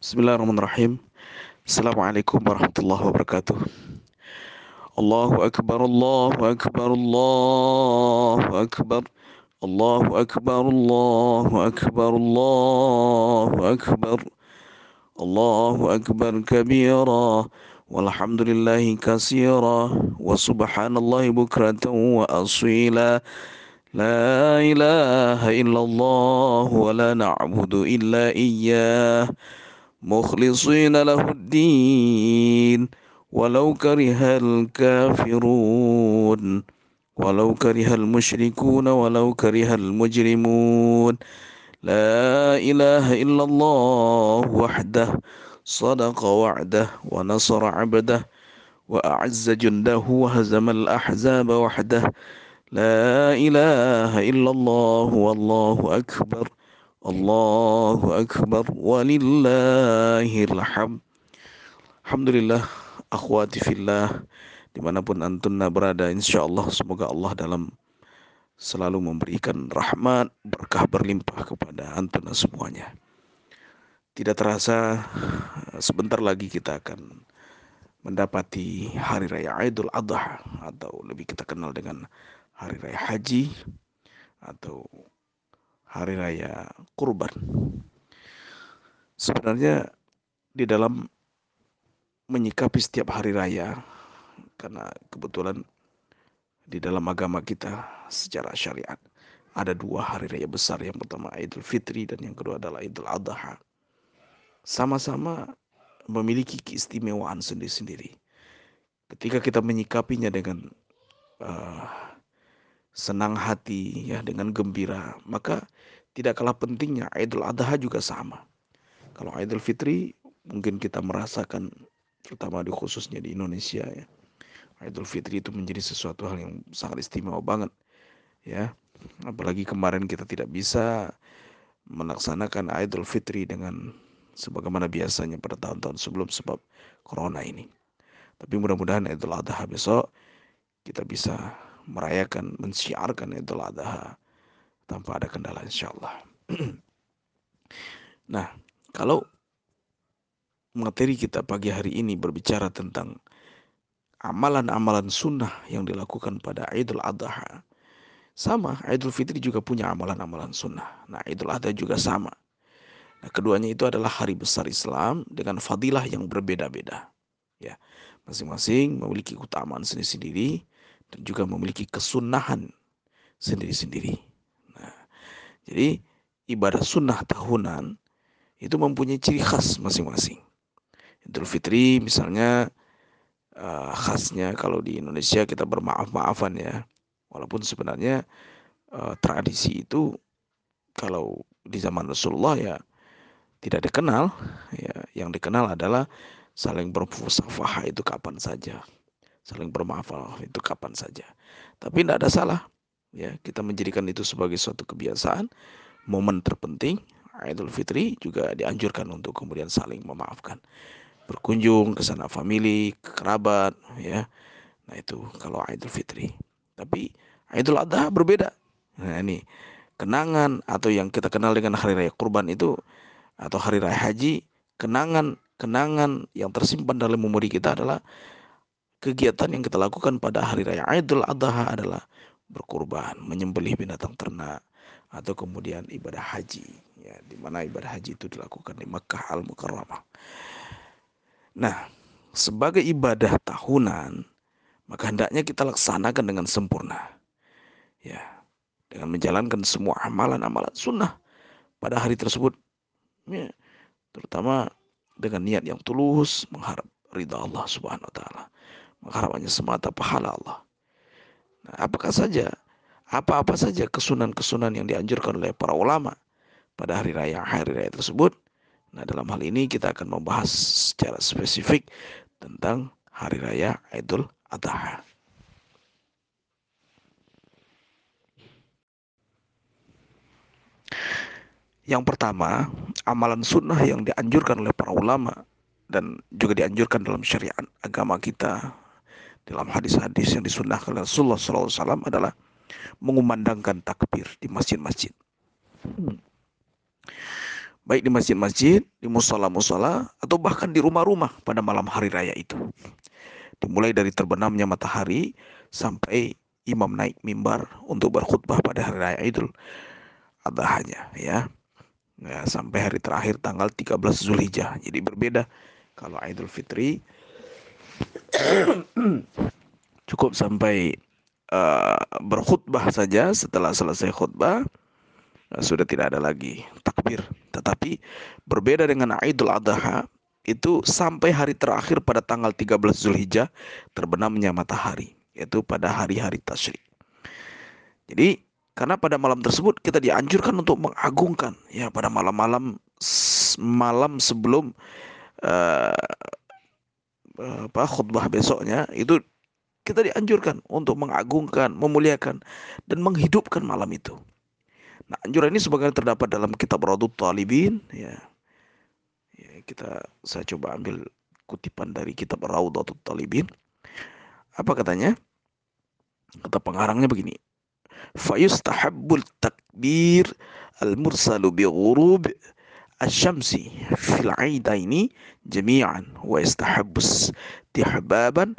Bismillahirrahmanirrahim. Assalamualaikum warahmatullahi wabarakatuh. Allahu akbar, Allahu akbar, Allahu akbar. Allahu akbar, Allahu akbar, Allahu akbar. Allahu akbar kabira. Walhamdulillahi kasira. Wa subhanallahi bukratan wa asila. لا إله إلا الله ولا نعبد إلا إياه مخلصين له الدين. ولو كره الكافرون. ولو كره المشركون. ولو كره المجرمون. لا إله إلا الله وحده صدق وعده ونصر عبده وأعز جنده وهزم الأحزاب وحده. لا إله إلا الله والله أكبر. Allahu Akbar. Walillahilham Alhamdulillah akhwati fillah di mana pun antunna berada insyaallah semoga Allah dalam selalu memberikan rahmat berkah berlimpah kepada antunna semuanya. Tidak terasa sebentar lagi kita akan mendapati hari raya Idul Adha atau lebih kita kenal dengan hari raya haji atau hari raya kurban. Sebenarnya di dalam menyikapi setiap hari raya karena kebetulan di dalam agama kita secara syariat ada dua hari raya besar yang pertama Idul Fitri dan yang kedua adalah Idul Adha. Sama-sama memiliki keistimewaan sendiri-sendiri. Ketika kita menyikapinya dengan uh, senang hati ya dengan gembira maka tidak kalah pentingnya Idul Adha juga sama. Kalau Idul Fitri mungkin kita merasakan terutama di khususnya di Indonesia ya. Idul Fitri itu menjadi sesuatu hal yang sangat istimewa banget ya. Apalagi kemarin kita tidak bisa melaksanakan Idul Fitri dengan sebagaimana biasanya pada tahun-tahun sebelum sebab corona ini. Tapi mudah-mudahan Idul Adha besok kita bisa merayakan, mensiarkan Idul Adha tanpa ada kendala insya Allah. nah, kalau materi kita pagi hari ini berbicara tentang amalan-amalan sunnah yang dilakukan pada Idul Adha. Sama, Idul Fitri juga punya amalan-amalan sunnah. Nah, Idul Adha juga sama. Nah, keduanya itu adalah hari besar Islam dengan fadilah yang berbeda-beda. Ya, masing-masing memiliki keutamaan sendiri-sendiri dan juga memiliki kesunahan sendiri-sendiri. Nah, jadi ibadah sunnah tahunan itu mempunyai ciri khas masing-masing. Idul Fitri misalnya uh, khasnya kalau di Indonesia kita bermaaf-maafan ya. Walaupun sebenarnya uh, tradisi itu kalau di zaman Rasulullah ya tidak dikenal ya yang dikenal adalah saling bermusafah itu kapan saja saling bermaaf itu kapan saja. Tapi tidak ada salah ya. Kita menjadikan itu sebagai suatu kebiasaan momen terpenting Idul Fitri juga dianjurkan untuk kemudian saling memaafkan. Berkunjung ke sana family kerabat ya. Nah itu kalau Idul Fitri. Tapi Idul Adha berbeda. Nah ini kenangan atau yang kita kenal dengan hari raya kurban itu atau hari raya haji kenangan kenangan yang tersimpan dalam memori kita adalah kegiatan yang kita lakukan pada hari raya Idul Adha adalah berkurban, menyembelih binatang ternak atau kemudian ibadah haji ya di mana ibadah haji itu dilakukan di Mekah Al Mukarramah. Nah, sebagai ibadah tahunan maka hendaknya kita laksanakan dengan sempurna. Ya, dengan menjalankan semua amalan-amalan sunnah pada hari tersebut. Ya, terutama dengan niat yang tulus mengharap ridha Allah Subhanahu wa taala harapannya semata pahala Allah. Nah, apakah saja apa-apa saja kesunan-kesunan yang dianjurkan oleh para ulama pada hari raya hari raya tersebut. Nah, dalam hal ini kita akan membahas secara spesifik tentang hari raya Idul Adha. Yang pertama, amalan sunnah yang dianjurkan oleh para ulama dan juga dianjurkan dalam syariat agama kita dalam hadis-hadis yang disunnahkan oleh Rasulullah SAW adalah mengumandangkan takbir di masjid-masjid. baik di masjid-masjid, di musola-musola, atau bahkan di rumah-rumah pada malam hari raya itu. Dimulai dari terbenamnya matahari sampai imam naik mimbar untuk berkhutbah pada hari raya Idul Adhanya ya. ya sampai hari terakhir tanggal 13 Zulhijjah. Jadi berbeda kalau Idul Fitri cukup sampai uh, berkhutbah saja setelah selesai khutbah uh, sudah tidak ada lagi takbir. Tetapi berbeda dengan Idul Adha itu sampai hari terakhir pada tanggal 13 Zulhijjah terbenamnya matahari yaitu pada hari-hari tasyrik. Jadi karena pada malam tersebut kita dianjurkan untuk mengagungkan ya pada malam-malam malam sebelum uh, apa khutbah besoknya itu kita dianjurkan untuk mengagungkan, memuliakan dan menghidupkan malam itu. Nah, anjuran ini sebagian terdapat dalam kitab Radut Talibin ya. ya. kita saya coba ambil kutipan dari kitab Raudatul Talibin. Apa katanya? Kata pengarangnya begini. Fayustahabbul takbir al-mursalu bi ghurub asyamsi fil aidaini jami'an wa istahabbus tihbaban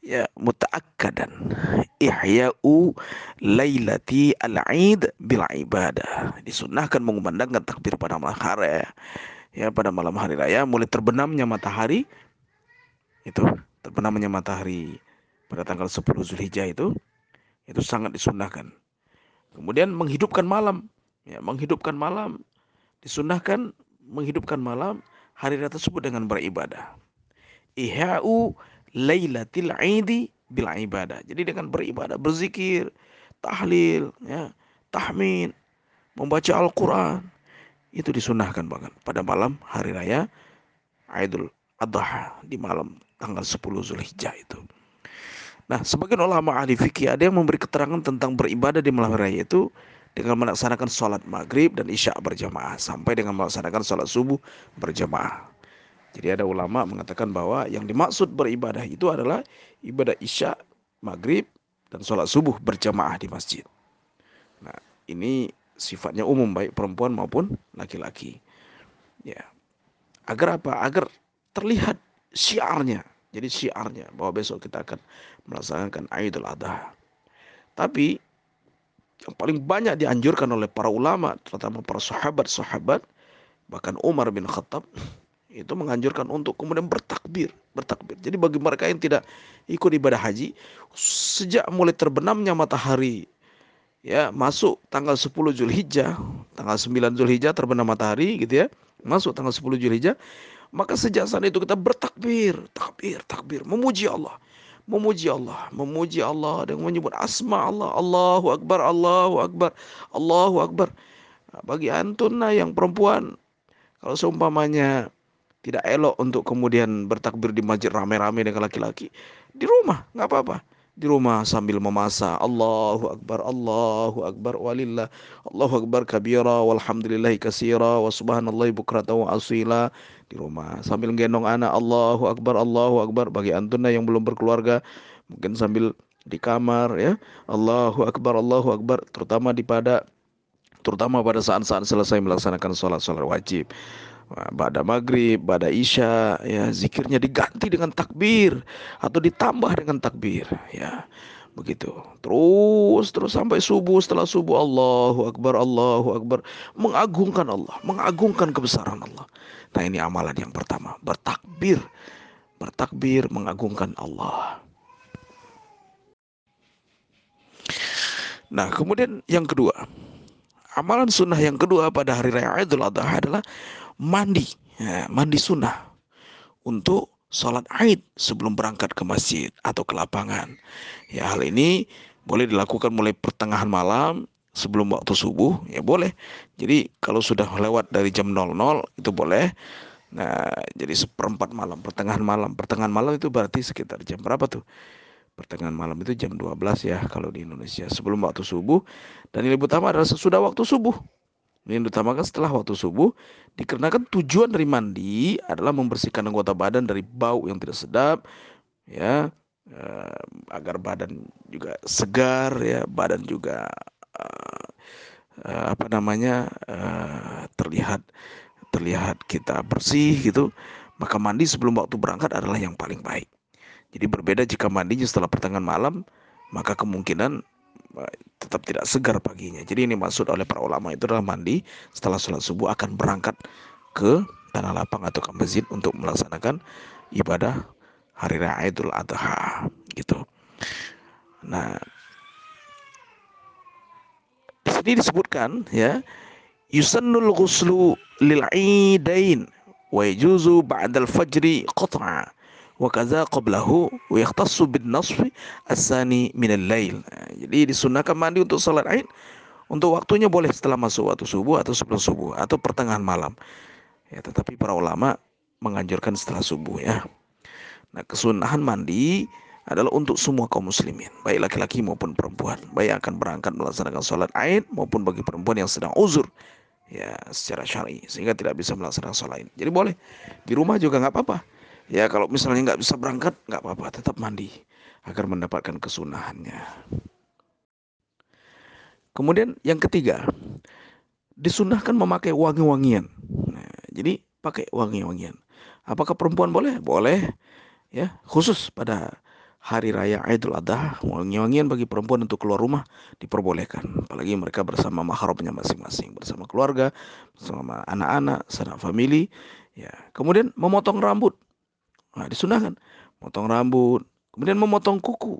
ya mutaakkadan ihya'u lailati al-aid bil ibadah disunahkan mengumandangkan takbir pada malam hari ya pada malam hari raya. Mulai terbenamnya matahari itu terbenamnya matahari pada tanggal 10 Zulhijjah itu itu sangat disunahkan kemudian menghidupkan malam ya menghidupkan malam disunahkan menghidupkan malam hari raya tersebut dengan beribadah. Ihya'u lailatil aidi bil ibadah. Jadi dengan beribadah, berzikir, tahlil, ya, tahmin, membaca Al-Qur'an itu disunahkan banget pada malam hari raya Idul Adha di malam tanggal 10 Zulhijjah itu. Nah, sebagian ulama ahli fikih ada yang memberi keterangan tentang beribadah di malam raya itu dengan melaksanakan sholat maghrib dan isya berjamaah sampai dengan melaksanakan sholat subuh berjamaah. Jadi ada ulama mengatakan bahwa yang dimaksud beribadah itu adalah ibadah isya, maghrib, dan sholat subuh berjamaah di masjid. Nah ini sifatnya umum baik perempuan maupun laki-laki. Ya, agar apa? Agar terlihat syiarnya. Jadi syiarnya bahwa besok kita akan melaksanakan Idul Adha. Tapi yang paling banyak dianjurkan oleh para ulama, terutama para sahabat-sahabat, bahkan Umar bin Khattab itu menganjurkan untuk kemudian bertakbir, bertakbir. Jadi bagi mereka yang tidak ikut ibadah haji, sejak mulai terbenamnya matahari ya masuk tanggal 10 Zulhijjah, tanggal 9 Zulhijjah terbenam matahari gitu ya, masuk tanggal 10 Zulhijjah, maka sejak saat itu kita bertakbir, takbir, takbir, memuji Allah memuji Allah, memuji Allah dengan menyebut asma Allah, Allahu Akbar, Allahu Akbar, Allahu Akbar. Nah, bagi antuna yang perempuan, kalau seumpamanya tidak elok untuk kemudian bertakbir di masjid rame-rame dengan laki-laki, di rumah nggak apa-apa di rumah sambil memasak. Allahu Akbar Allahu Akbar walillah. Allahu Akbar kabira walhamdulillahi kasira wa subhanallahi bukrata wa asila. Di rumah sambil gendong anak. Allahu Akbar Allahu Akbar bagi antuna yang belum berkeluarga. Mungkin sambil di kamar ya. Allahu Akbar Allahu Akbar terutama di pada terutama pada saat-saat selesai melaksanakan sholat-sholat wajib pada maghrib, pada isya, ya zikirnya diganti dengan takbir atau ditambah dengan takbir, ya begitu. Terus terus sampai subuh, setelah subuh Allahu Akbar, Allahu Akbar, mengagungkan Allah, mengagungkan kebesaran Allah. Nah ini amalan yang pertama, bertakbir, bertakbir mengagungkan Allah. Nah kemudian yang kedua, amalan sunnah yang kedua pada hari raya Idul Adha adalah mandi, ya, mandi sunnah untuk sholat Aid sebelum berangkat ke masjid atau ke lapangan. Ya hal ini boleh dilakukan mulai pertengahan malam sebelum waktu subuh ya boleh. Jadi kalau sudah lewat dari jam 00 itu boleh. Nah, jadi seperempat malam, pertengahan malam. Pertengahan malam itu berarti sekitar jam berapa tuh? Pertengahan malam itu jam 12 ya kalau di Indonesia sebelum waktu subuh dan yang lebih utama adalah sesudah waktu subuh yang diutamakan setelah waktu subuh dikarenakan tujuan dari mandi adalah membersihkan anggota badan dari bau yang tidak sedap ya eh, agar badan juga segar ya badan juga eh, apa namanya eh, ter terlihat terlihat kita bersih gitu, maka mandi sebelum waktu berangkat adalah yang paling baik. Jadi berbeda jika mandinya setelah pertengahan malam, maka kemungkinan tetap tidak segar paginya. Jadi ini maksud oleh para ulama itu adalah mandi setelah sholat subuh akan berangkat ke tanah lapang atau ke masjid untuk melaksanakan ibadah hari raya Idul Adha gitu. Nah, di sini disebutkan ya yusannul ghuslu lil idain wa yajuzu ba'dal fajri qat'a wa kaza qablahu wa yahtassu bin asani min al-lail. Jadi disunahkan mandi untuk salat Id untuk waktunya boleh setelah masuk waktu subuh atau sebelum subuh atau pertengahan malam. Ya, tetapi para ulama menganjurkan setelah subuh ya. Nah, kesunahan mandi adalah untuk semua kaum muslimin, baik laki-laki maupun perempuan, baik akan berangkat melaksanakan sholat Id maupun bagi perempuan yang sedang uzur ya secara syar'i sehingga tidak bisa melaksanakan sholat Id. Jadi boleh di rumah juga nggak apa-apa. Ya kalau misalnya nggak bisa berangkat nggak apa-apa, tetap mandi agar mendapatkan kesunahannya. Kemudian yang ketiga, disunahkan memakai wangi-wangian. Nah, jadi pakai wangi-wangian. Apakah perempuan boleh? Boleh. Ya, khusus pada hari raya Idul Adha, wangi-wangian bagi perempuan untuk keluar rumah diperbolehkan. Apalagi mereka bersama mahramnya masing-masing, bersama keluarga, bersama anak-anak, sanak family. Ya, kemudian memotong rambut. Nah, disunahkan potong rambut, kemudian memotong kuku.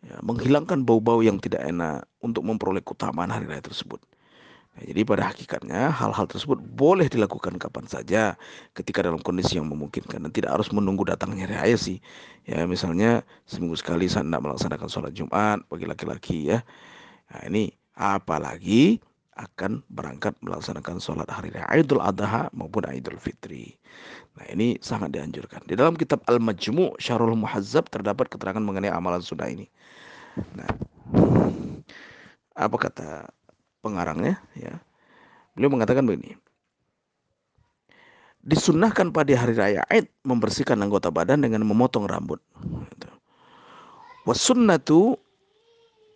Ya, menghilangkan bau-bau yang tidak enak untuk memperoleh keutamaan hari raya tersebut. Nah, jadi pada hakikatnya hal-hal tersebut boleh dilakukan kapan saja ketika dalam kondisi yang memungkinkan dan tidak harus menunggu datangnya hari raya sih. Ya misalnya seminggu sekali saya tidak melaksanakan sholat Jumat bagi laki-laki ya. Nah ini apalagi akan berangkat melaksanakan sholat hari raya Idul Adha maupun Idul Fitri. Nah ini sangat dianjurkan. Di dalam kitab Al-Majmu' Syarul Muhazzab terdapat keterangan mengenai amalan sunnah ini. Nah, apa kata pengarangnya? Ya, beliau mengatakan begini. Disunnahkan pada hari raya Id membersihkan anggota badan dengan memotong rambut. Wasunnatu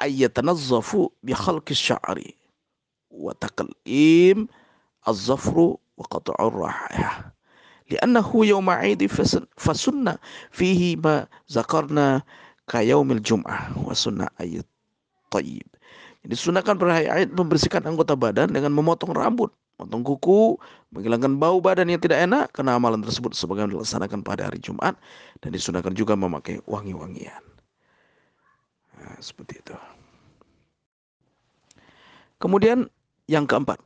ayyatanazzafu bi khalqis sya'ri wa taqlim az-zafru wa qat'ur rahayah li'annahu yawma 'idi fasunna fihi ma zakarna ka yaumil jum'ah wa sunnah ayat tayyib jadi sunahkan berhayat membersihkan anggota badan dengan memotong rambut, memotong kuku, menghilangkan bau badan yang tidak enak karena amalan tersebut sebagai dilaksanakan pada hari Jumat dan disunahkan juga memakai wangi-wangian. Nah, seperti itu. Kemudian yang keempat,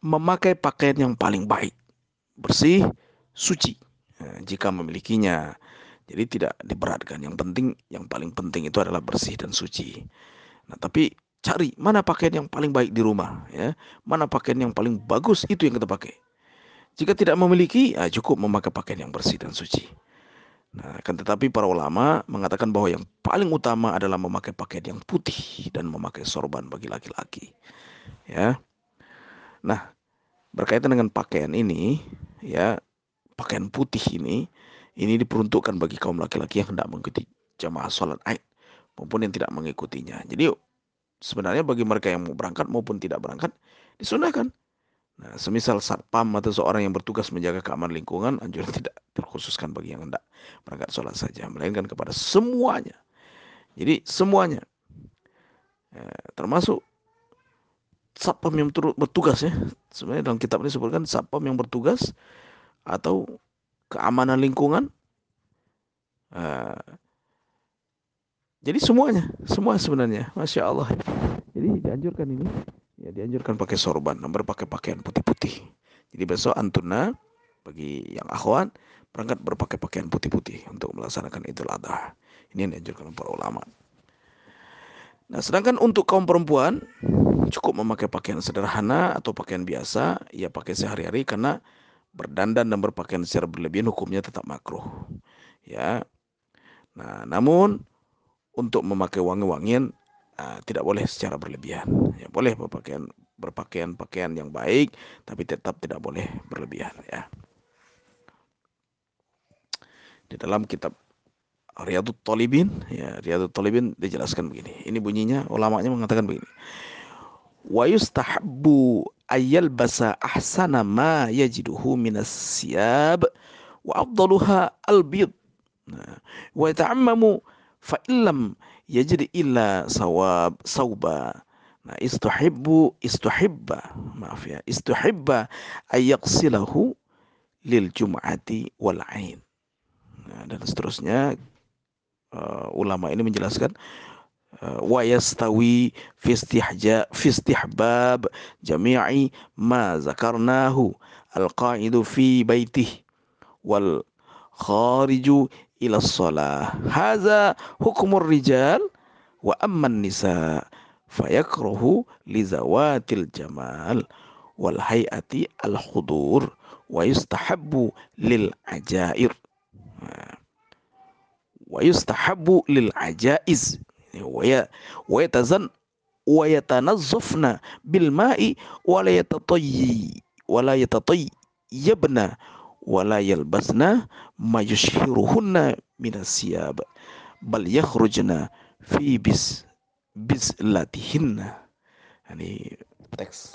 memakai pakaian yang paling baik, bersih, suci. Nah, jika memilikinya, jadi tidak diberatkan. Yang penting, yang paling penting itu adalah bersih dan suci. Nah, tapi cari mana pakaian yang paling baik di rumah, ya. Mana pakaian yang paling bagus itu yang kita pakai. Jika tidak memiliki, ya cukup memakai pakaian yang bersih dan suci. Nah, kan tetapi para ulama mengatakan bahwa yang paling utama adalah memakai pakaian yang putih dan memakai sorban bagi laki-laki. Ya. Nah, berkaitan dengan pakaian ini, ya, pakaian putih ini ini diperuntukkan bagi kaum laki-laki yang hendak mengikuti jamaah sholat Aid maupun yang tidak mengikutinya. Jadi sebenarnya bagi mereka yang mau berangkat maupun tidak berangkat disunahkan. Nah, semisal satpam atau seorang yang bertugas menjaga keamanan lingkungan, anjuran tidak terkhususkan bagi yang hendak berangkat sholat saja, melainkan kepada semuanya. Jadi semuanya, ya, termasuk satpam yang bertugas ya. Sebenarnya dalam kitab ini disebutkan satpam yang bertugas atau keamanan lingkungan. Uh, jadi semuanya, semua sebenarnya, masya Allah. Jadi dianjurkan ini ya dianjurkan pakai sorban, berpakai pakaian putih-putih. Jadi besok antuna bagi yang akhwat berangkat berpakai pakaian putih-putih untuk melaksanakan Idul Adha. Ini yang dianjurkan para ulama. Nah, sedangkan untuk kaum perempuan cukup memakai pakaian sederhana atau pakaian biasa, ia pakai sehari-hari karena berdandan dan berpakaian secara berlebihan hukumnya tetap makruh. Ya. Nah, namun untuk memakai wangi-wangian uh, tidak boleh secara berlebihan. Ya, boleh berpakaian berpakaian pakaian yang baik, tapi tetap tidak boleh berlebihan. Ya. Di dalam kitab Riyadut Talibin, ya Riyadut Talibin dijelaskan begini. Ini bunyinya ulamanya mengatakan begini. Wa yustahabbu ayal basa ahsana ma yajiduhu minas siyab wa afdaluha albid. Wa yata'ammamu fa illam yajid illa sawab sauba nah istuhibbu istuhibba maaf ya istuhibba ayaqsilahu lil jum'ati wal ain. Nah, dan seterusnya uh, ulama ini menjelaskan ويستوي في استحجاء في استحباب جميع ما ذكرناه القاعد في بيته والخارج إلى الصلاة. هذا حكم الرجال وأما النساء فيكره لذوات الجمال والهيئة الحضور ويستحب للعجائر. ويستحب للعجائز. al khudur wa yustahabbu lil ajair wa yustahabbu lil ajaiz ويتزن ويتنظفن بالماء ولا يتطي ولا يتطيبن ولا يلبسن ما يشهرهن من الثياب بل يخرجن في بس بسلاتهن ini teks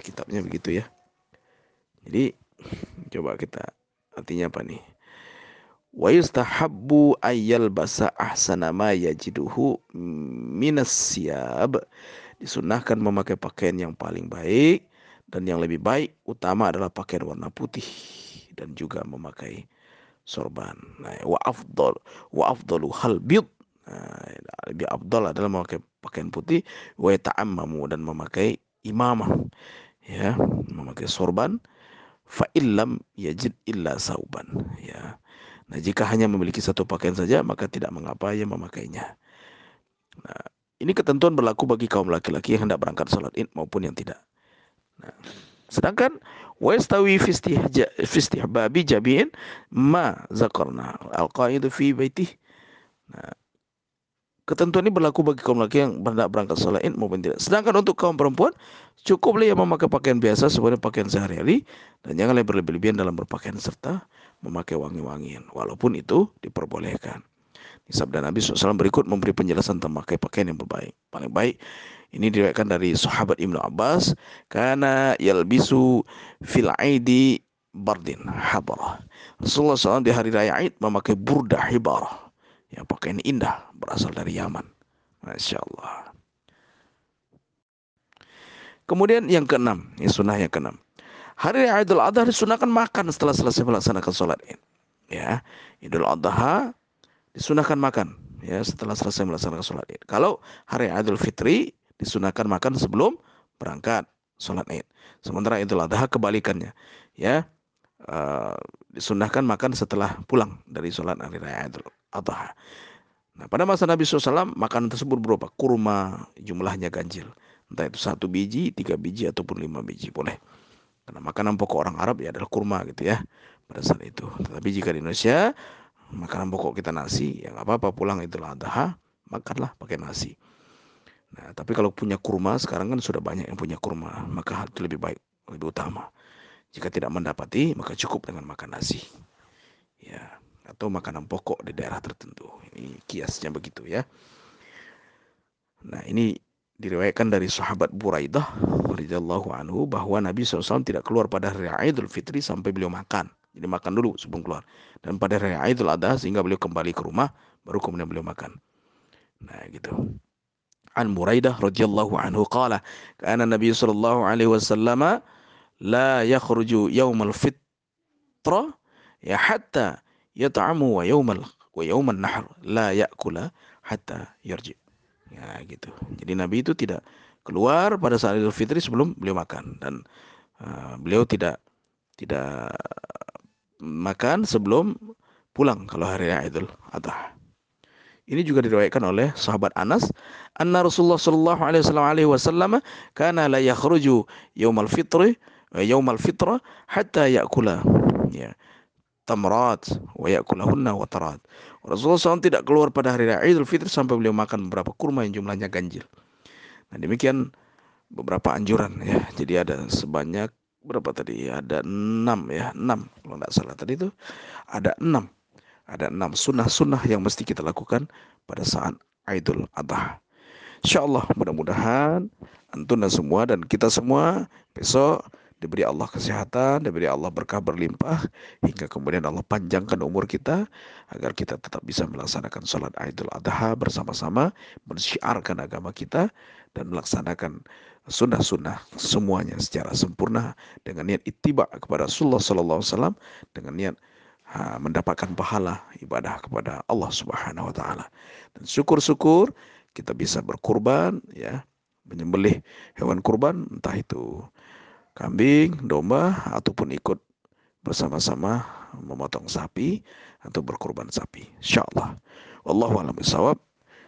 kitabnya begitu ya jadi coba kita artinya apa nih Wa yustahabbu ayyal basa ahsana ma yajiduhu minas siyab. Disunahkan memakai pakaian yang paling baik dan yang lebih baik utama adalah pakaian warna putih dan juga memakai sorban. Nah, wa afdal wa afdalu hal bid nah, lebih afdal adalah memakai pakaian putih wa ta'ammamu dan memakai imamah ya memakai sorban. Fa illam yajid illa sauban ya Nah, jika hanya memiliki satu pakaian saja, maka tidak mengapa ia memakainya. Nah, ini ketentuan berlaku bagi kaum laki-laki yang hendak berangkat sholat id maupun yang tidak. Nah, sedangkan wastawi babi jabin ma zakarna al-qaidu fi baitih. Nah, ketentuan ini berlaku bagi kaum laki yang hendak berangkat sholat id maupun tidak. Sedangkan untuk kaum perempuan, cukuplah ia memakai pakaian biasa sebagai pakaian sehari-hari dan janganlah berlebih-lebihan dalam berpakaian serta memakai wangi-wangian walaupun itu diperbolehkan. Sabda Nabi SAW berikut memberi penjelasan tentang memakai pakaian yang berbaik. Paling baik ini diriwayatkan dari sahabat Ibnu Abbas karena yalbisu fil aidi bardin habarah. Rasulullah SAW di hari raya Aid memakai burda hibarah. Ya, pakaian indah berasal dari Yaman. Masya Allah. Kemudian yang keenam, ini sunnah yang keenam. Hari Idul Adha disunahkan makan setelah selesai melaksanakan sholat id. Ya, Idul Adha disunahkan makan ya setelah selesai melaksanakan sholat id. Kalau hari Idul Fitri disunahkan makan sebelum berangkat sholat id. Sementara Idul Adha kebalikannya, ya uh, disunahkan makan setelah pulang dari sholat hari raya Idul Adha. Nah, pada masa Nabi SAW, makanan tersebut berupa kurma, jumlahnya ganjil. Entah itu satu biji, tiga biji, ataupun lima biji, boleh. Karena makanan pokok orang Arab ya adalah kurma gitu ya pada saat itu. Tetapi jika di Indonesia makanan pokok kita nasi, ya nggak apa-apa pulang itu adha, makanlah pakai nasi. Nah, tapi kalau punya kurma sekarang kan sudah banyak yang punya kurma, maka itu lebih baik, lebih utama. Jika tidak mendapati, maka cukup dengan makan nasi. Ya, atau makanan pokok di daerah tertentu. Ini kiasnya begitu ya. Nah, ini diriwayatkan dari sahabat Buraidah radhiyallahu anhu bahwa Nabi SAW tidak keluar pada hari Idul Fitri sampai beliau makan. Jadi makan dulu sebelum keluar. Dan pada hari Idul Adha sehingga beliau kembali ke rumah baru kemudian beliau makan. Nah, gitu. An Buraidah radhiyallahu anhu qala kana Nabi sallallahu alaihi wasallam la yakhruju yaumal fitra ya hatta yat'amu wa yaumal wa yauman nahr la ya'kula hatta yarji. Ya gitu. Jadi Nabi itu tidak keluar pada saat Idul Fitri sebelum beliau makan dan uh, beliau tidak tidak makan sebelum pulang kalau hari Idul Adha. Ini juga diriwayatkan oleh sahabat Anas, anna Rasulullah sallallahu alaihi wasallam kana la yakhruju yaumal fitri yaumal fitra hatta ya'kula ya tamrat wa yakulahunna watarat. Rasulullah SAW tidak keluar pada hari raya Idul Fitri sampai beliau makan beberapa kurma yang jumlahnya ganjil. Nah demikian beberapa anjuran ya. Jadi ada sebanyak berapa tadi? Ada enam ya, enam kalau tidak salah tadi itu ada enam. Ada enam sunnah-sunnah yang mesti kita lakukan pada saat Idul Adha. Insyaallah mudah-mudahan antuna semua dan kita semua besok diberi Allah kesehatan, diberi Allah berkah berlimpah, hingga kemudian Allah panjangkan umur kita, agar kita tetap bisa melaksanakan sholat Idul Adha bersama-sama, mensyiarkan agama kita, dan melaksanakan sunnah-sunnah semuanya secara sempurna dengan niat ittiba kepada Rasulullah Sallallahu Alaihi Wasallam dengan niat mendapatkan pahala ibadah kepada Allah Subhanahu Wa Taala. Dan syukur-syukur kita bisa berkurban ya menyembelih hewan kurban entah itu kambing, domba, ataupun ikut bersama-sama memotong sapi atau berkorban sapi. InsyaAllah. Wallahu a'lam.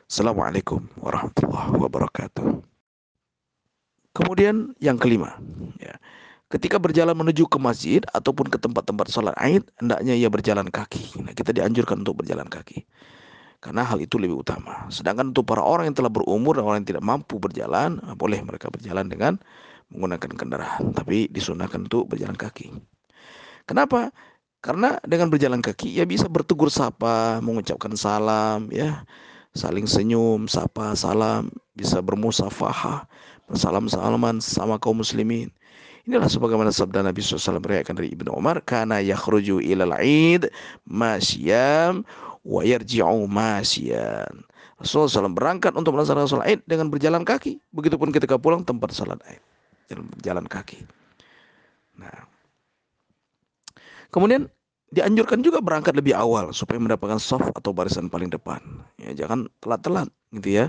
Assalamualaikum warahmatullahi wabarakatuh. Kemudian yang kelima, ya. Ketika berjalan menuju ke masjid ataupun ke tempat-tempat sholat Aid, hendaknya ia berjalan kaki. Nah, kita dianjurkan untuk berjalan kaki. Karena hal itu lebih utama. Sedangkan untuk para orang yang telah berumur dan orang yang tidak mampu berjalan, boleh mereka berjalan dengan menggunakan kendaraan, tapi disunahkan untuk berjalan kaki. Kenapa? Karena dengan berjalan kaki ya bisa bertegur sapa, mengucapkan salam, ya, saling senyum, sapa, salam, bisa bermusafahah, bersalam-salaman sama kaum muslimin. Inilah sebagaimana sabda Nabi SAW beriakan dari Ibnu Umar, karena yakhruju ilal id masyam wa yarji'u masyan. Rasulullah SAW berangkat untuk melaksanakan salat id dengan berjalan kaki. Begitupun ketika pulang tempat salat id jalan kaki. Nah, kemudian dianjurkan juga berangkat lebih awal supaya mendapatkan soft atau barisan paling depan. Ya, jangan telat-telat gitu ya.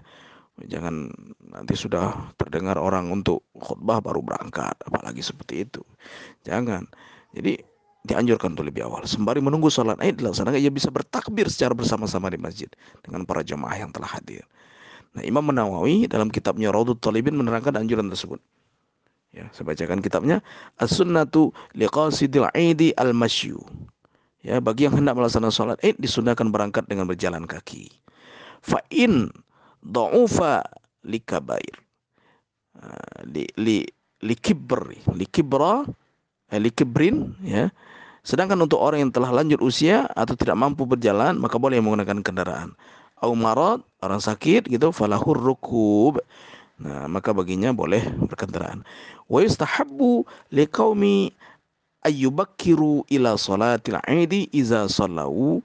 Jangan nanti sudah terdengar orang untuk khutbah baru berangkat, apalagi seperti itu. Jangan. Jadi dianjurkan untuk lebih awal. Sembari menunggu sholat Id dilaksanakan, ia bisa bertakbir secara bersama-sama di masjid dengan para jemaah yang telah hadir. Nah, Imam Menawawi dalam kitabnya Raudut Talibin menerangkan anjuran tersebut. Ya, saya bacakan kitabnya As-Sunnatu liqasidil Aidi al-Masyu. Ya, bagi yang hendak melaksanakan salat Id disunahkan berangkat dengan berjalan kaki. Fa in dha'ufa likabair. Ah, li li likibri, likibra, eh, likibrin ya. Sedangkan untuk orang yang telah lanjut usia atau tidak mampu berjalan, maka boleh menggunakan kendaraan. Au marad, orang sakit gitu, falahur rukub. Nah, maka baginya boleh berkendaraan. Wa yustahabbu liqaumi ayyubakkiru ila salatil aidi iza sallau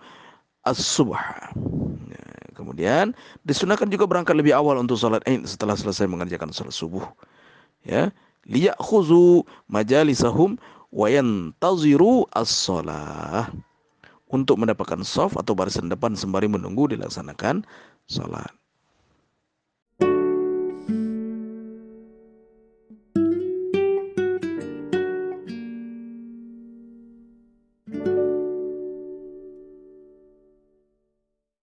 as-subh. Nah, kemudian disunahkan juga berangkat lebih awal untuk salat Aid setelah selesai mengerjakan salat subuh. Ya, liyakhuzu majalisahum wa yantaziru as-salah untuk mendapatkan soft atau barisan depan sembari menunggu dilaksanakan salat.